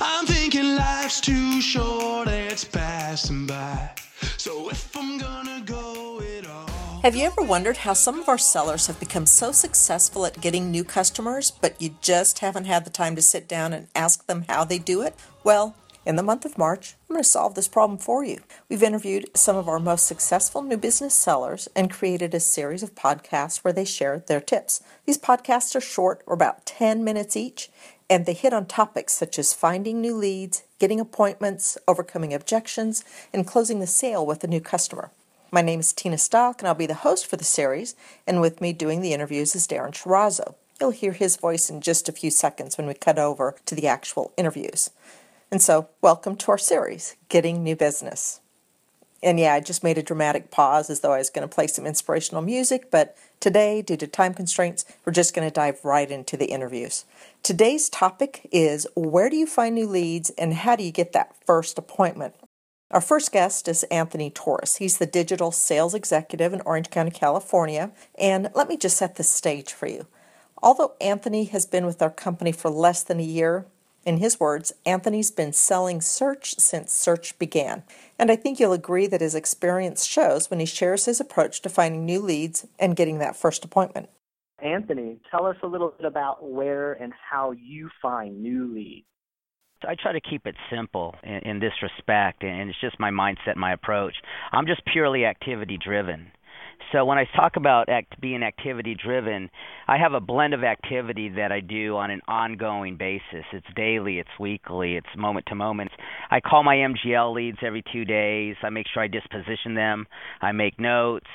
I'm thinking life's too short, it's passing by. So if I'm gonna go it all. Have you ever wondered how some of our sellers have become so successful at getting new customers, but you just haven't had the time to sit down and ask them how they do it? Well, in the month of March, I'm going to solve this problem for you. We've interviewed some of our most successful new business sellers and created a series of podcasts where they share their tips. These podcasts are short, or about 10 minutes each, and they hit on topics such as finding new leads, getting appointments, overcoming objections, and closing the sale with a new customer. My name is Tina Stock, and I'll be the host for the series, and with me doing the interviews is Darren Chirazo. You'll hear his voice in just a few seconds when we cut over to the actual interviews. And so, welcome to our series, Getting New Business. And yeah, I just made a dramatic pause as though I was going to play some inspirational music, but today, due to time constraints, we're just going to dive right into the interviews. Today's topic is where do you find new leads and how do you get that first appointment? Our first guest is Anthony Torres. He's the digital sales executive in Orange County, California. And let me just set the stage for you. Although Anthony has been with our company for less than a year, in his words, Anthony's been selling search since search began. And I think you'll agree that his experience shows when he shares his approach to finding new leads and getting that first appointment. Anthony, tell us a little bit about where and how you find new leads. I try to keep it simple in, in this respect, and it's just my mindset, my approach. I'm just purely activity driven. So when I talk about act, being activity driven, I have a blend of activity that I do on an ongoing basis. It's daily, it's weekly, it's moment to moment. I call my MGL leads every 2 days. I make sure I disposition them. I make notes.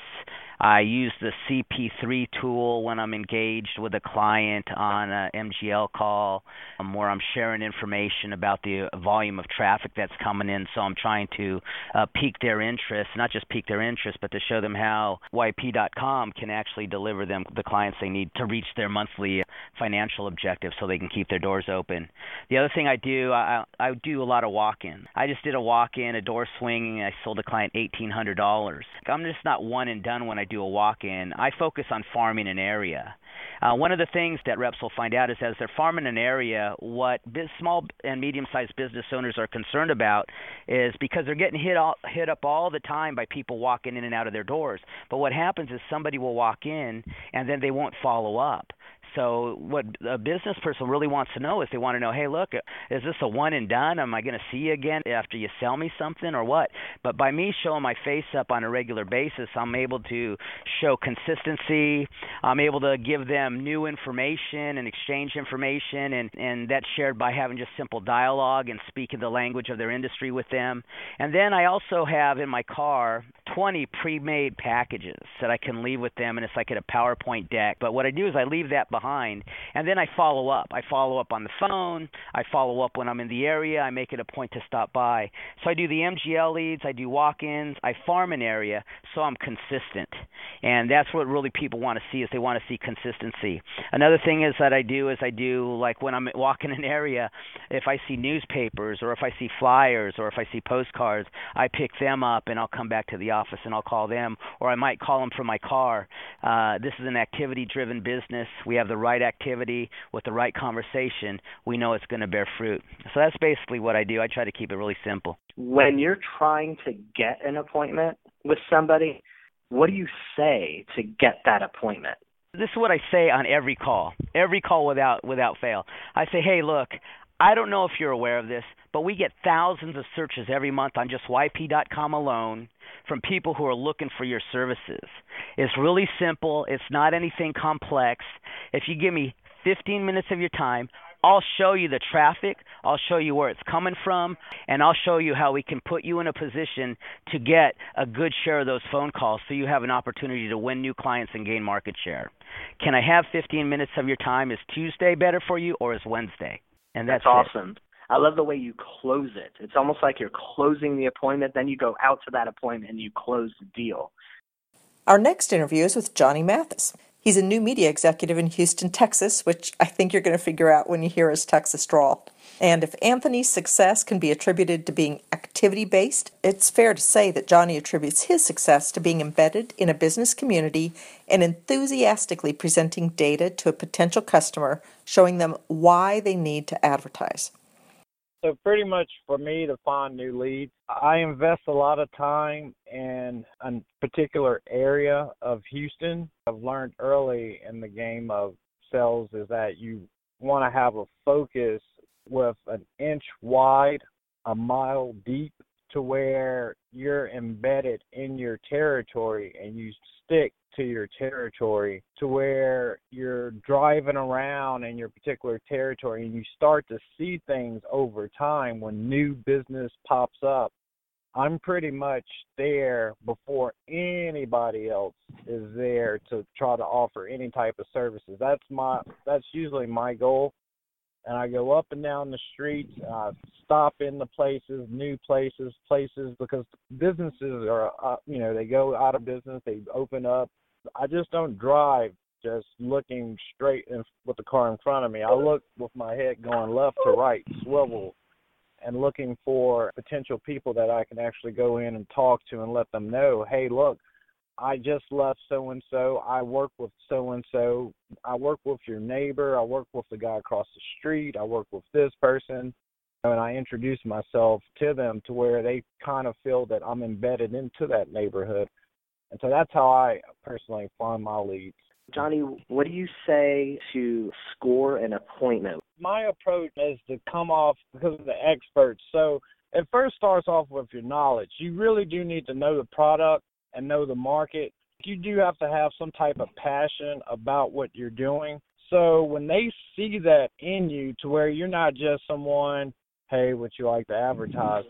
I use the CP3 tool when I'm engaged with a client on a MGL call um, where I'm sharing information about the volume of traffic that's coming in. So I'm trying to uh, pique their interest, not just pique their interest, but to show them how YP.com can actually deliver them the clients they need to reach their monthly financial objectives so they can keep their doors open. The other thing I do, I, I do a lot of walk-in. I just did a walk-in, a door swinging. I sold a client $1,800. I'm just not one and done when I do a walk in, I focus on farming an area. Uh, one of the things that reps will find out is as they're farming an area, what biz, small and medium-sized business owners are concerned about is because they're getting hit all, hit up all the time by people walking in and out of their doors. But what happens is somebody will walk in and then they won't follow up. So what a business person really wants to know is they want to know, hey, look, is this a one and done? Am I going to see you again after you sell me something or what? But by me showing my face up on a regular basis, I'm able to show consistency. I'm able to give them new information and exchange information, and and that's shared by having just simple dialogue and speaking the language of their industry with them. And then I also have in my car 20 pre-made packages that I can leave with them, and it's like a PowerPoint deck. But what I do is I leave that behind, and then I follow up. I follow up on the phone. I follow up when I'm in the area. I make it a point to stop by. So I do the MGL leads. I do walk-ins. I farm an area, so I'm consistent, and that's what really people want to see is they want to see consistency. Another thing is that I do is I do like when I'm walking an area, if I see newspapers or if I see flyers or if I see postcards, I pick them up and I'll come back to the office and I'll call them, or I might call them from my car. Uh, this is an activity-driven business. We have the right activity with the right conversation. We know it's going to bear fruit. So that's basically what I do. I try to keep it really simple. When you're trying to get an appointment with somebody, what do you say to get that appointment? This is what I say on every call. Every call without without fail. I say, "Hey, look, I don't know if you're aware of this, but we get thousands of searches every month on just YP.com alone from people who are looking for your services. It's really simple, it's not anything complex. If you give me 15 minutes of your time, I'll show you the traffic, I'll show you where it's coming from, and I'll show you how we can put you in a position to get a good share of those phone calls so you have an opportunity to win new clients and gain market share. Can I have 15 minutes of your time? Is Tuesday better for you or is Wednesday? And that's, that's awesome. It. I love the way you close it. It's almost like you're closing the appointment, then you go out to that appointment and you close the deal. Our next interview is with Johnny Mathis. He's a new media executive in Houston, Texas, which I think you're going to figure out when you hear his Texas drawl. And if Anthony's success can be attributed to being activity based, it's fair to say that Johnny attributes his success to being embedded in a business community and enthusiastically presenting data to a potential customer, showing them why they need to advertise. So pretty much for me to find new leads, I invest a lot of time in a particular area of Houston. I've learned early in the game of sales is that you want to have a focus with an inch wide, a mile deep to where you're embedded in your territory and you stick to your territory to where you're driving around in your particular territory and you start to see things over time when new business pops up. I'm pretty much there before anybody else is there to try to offer any type of services. That's my that's usually my goal. And I go up and down the streets, I stop in the places, new places, places because businesses are uh, you know, they go out of business, they open up, I just don't drive just looking straight in, with the car in front of me. I look with my head going left to right, swivel, and looking for potential people that I can actually go in and talk to and let them know, hey, look, I just left so and so. I work with so and so. I work with your neighbor. I work with the guy across the street. I work with this person. And I introduce myself to them to where they kind of feel that I'm embedded into that neighborhood. And so that's how I personally find my leads. Johnny, what do you say to score an appointment? My approach is to come off because of the experts. So it first starts off with your knowledge. You really do need to know the product and know the market. You do have to have some type of passion about what you're doing. So when they see that in you to where you're not just someone, hey, what you like to advertise?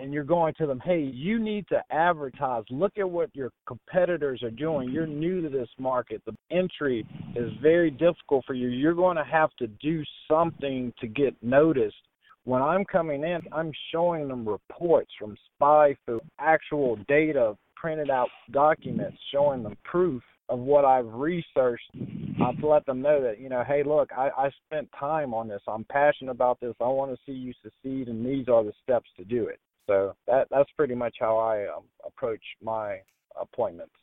and you're going to them, hey, you need to advertise. Look at what your competitors are doing. You're new to this market. The entry is very difficult for you. You're going to have to do something to get noticed. When I'm coming in, I'm showing them reports from SpyFu, actual data, printed out documents showing them proof of what I've researched to let them know that you know, hey, look, I, I spent time on this. I'm passionate about this. I want to see you succeed, and these are the steps to do it. So that that's pretty much how I um, approach my appointments.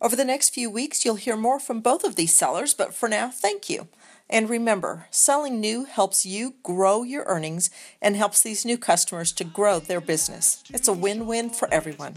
Over the next few weeks, you'll hear more from both of these sellers, but for now, thank you. And remember, selling new helps you grow your earnings and helps these new customers to grow their business. It's a win win for everyone.